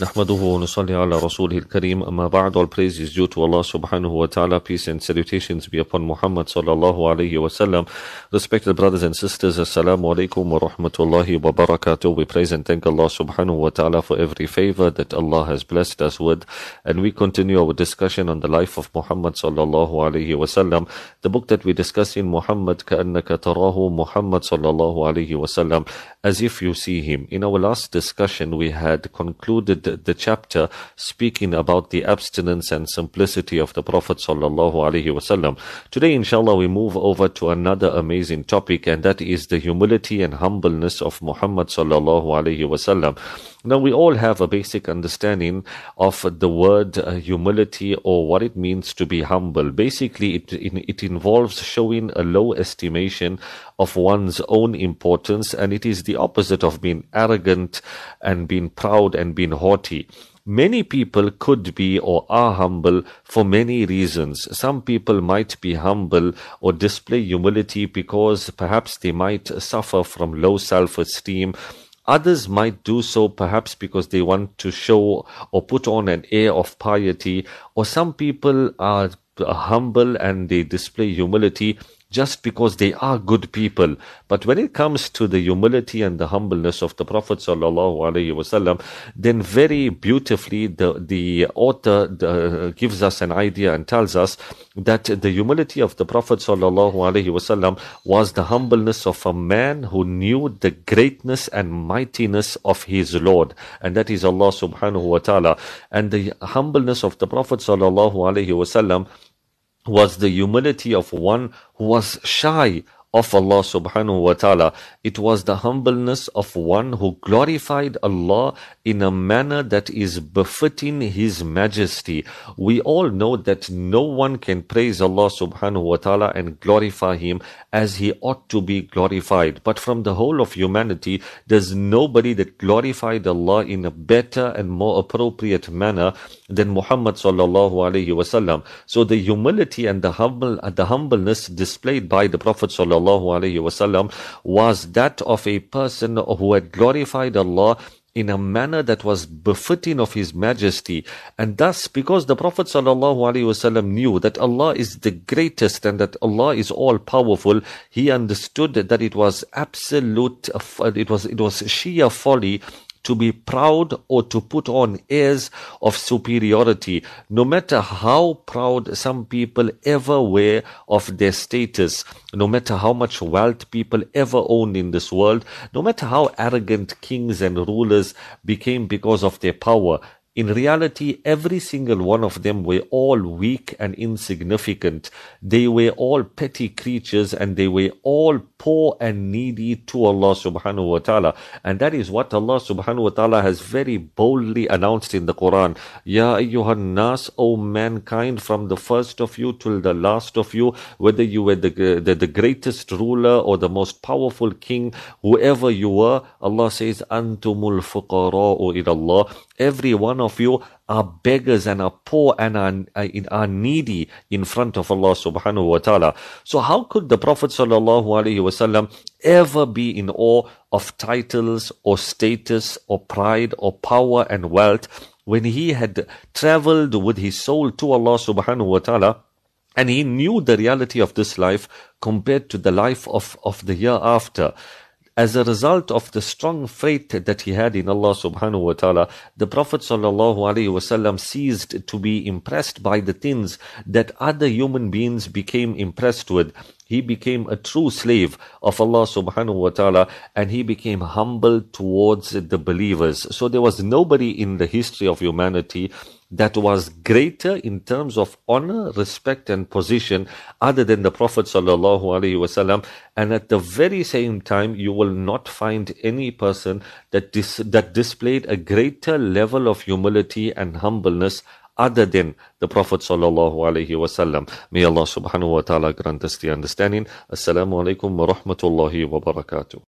نحمده ونصلي على رسوله الكريم أما بعد all praise is due to Allah subhanahu wa ta'ala peace and salutations be upon Muhammad sallallahu alayhi wa sallam respected brothers and sisters assalamu alaikum wa rahmatullahi wa barakatuh we praise and thank Allah subhanahu wa ta'ala for every favor that Allah has blessed us with and we continue our discussion on the life of Muhammad sallallahu alayhi wa sallam the book that we discuss in Muhammad كأنك تراه Muhammad sallallahu alayhi wa sallam as if you see him in our last discussion we had concluded the, the chapter speaking about the abstinence and simplicity of the Prophet sallallahu alaihi wasallam. Today, inshallah, we move over to another amazing topic, and that is the humility and humbleness of Muhammad sallallahu alaihi wasallam. Now, we all have a basic understanding of the word uh, humility or what it means to be humble. Basically, it, it involves showing a low estimation of one's own importance, and it is the opposite of being arrogant and being proud and being haughty. Many people could be or are humble for many reasons. Some people might be humble or display humility because perhaps they might suffer from low self esteem Others might do so perhaps because they want to show or put on an air of piety, or some people are humble and they display humility just because they are good people. But when it comes to the humility and the humbleness of the Prophet wasallam, then very beautifully the, the author the, gives us an idea and tells us that the humility of the Prophet wasallam was the humbleness of a man who knew the greatness and mightiness of his Lord. And that is Allah subhanahu wa ta'ala. And the humbleness of the Prophet wasallam was the humility of one who was shy of Allah subhanahu wa ta'ala. It was the humbleness of one who glorified Allah in a manner that is befitting His majesty. We all know that no one can praise Allah subhanahu wa ta'ala and glorify Him as He ought to be glorified. But from the whole of humanity, there's nobody that glorified Allah in a better and more appropriate manner than Muhammad sallallahu alayhi wasallam. So the humility and the humble, the humbleness displayed by the Prophet sallallahu wasallam was that of a person who had glorified Allah in a manner that was befitting of His Majesty. And thus, because the Prophet ﷺ knew that Allah is the greatest and that Allah is all powerful, he understood that it was absolute, it was, it was sheer folly to be proud or to put on airs of superiority, no matter how proud some people ever were of their status, no matter how much wealth people ever owned in this world, no matter how arrogant kings and rulers became because of their power, in reality, every single one of them were all weak and insignificant. They were all petty creatures and they were all poor and needy to Allah subhanahu wa ta'ala. And that is what Allah subhanahu wa ta'ala has very boldly announced in the Quran. Ya ayyuhan nas, O mankind, from the first of you till the last of you, whether you were the, the, the greatest ruler or the most powerful king, whoever you were, Allah says, Antumul fuqara'u ila Allah. Every one of you are beggars and are poor and are, uh, are needy in front of Allah subhanahu wa ta'ala. So how could the Prophet sallallahu alaihi wasallam ever be in awe of titles or status or pride or power and wealth when he had traveled with his soul to Allah subhanahu wa ta'ala and he knew the reality of this life compared to the life of, of the year after. As a result of the strong faith that he had in Allah subhanahu wa ta'ala, the Prophet sallallahu alaihi wasallam ceased to be impressed by the things that other human beings became impressed with. He became a true slave of Allah subhanahu wa ta'ala and he became humble towards the believers. So there was nobody in the history of humanity that was greater in terms of honor, respect, and position other than the Prophet wasallam. And at the very same time, you will not find any person that dis- that displayed a greater level of humility and humbleness other than the Prophet sallallahu alaihi wasallam. May Allah subhanahu wa ta'ala grant us the understanding. Assalamu alaikum wa rahmatullahi wa barakatuh.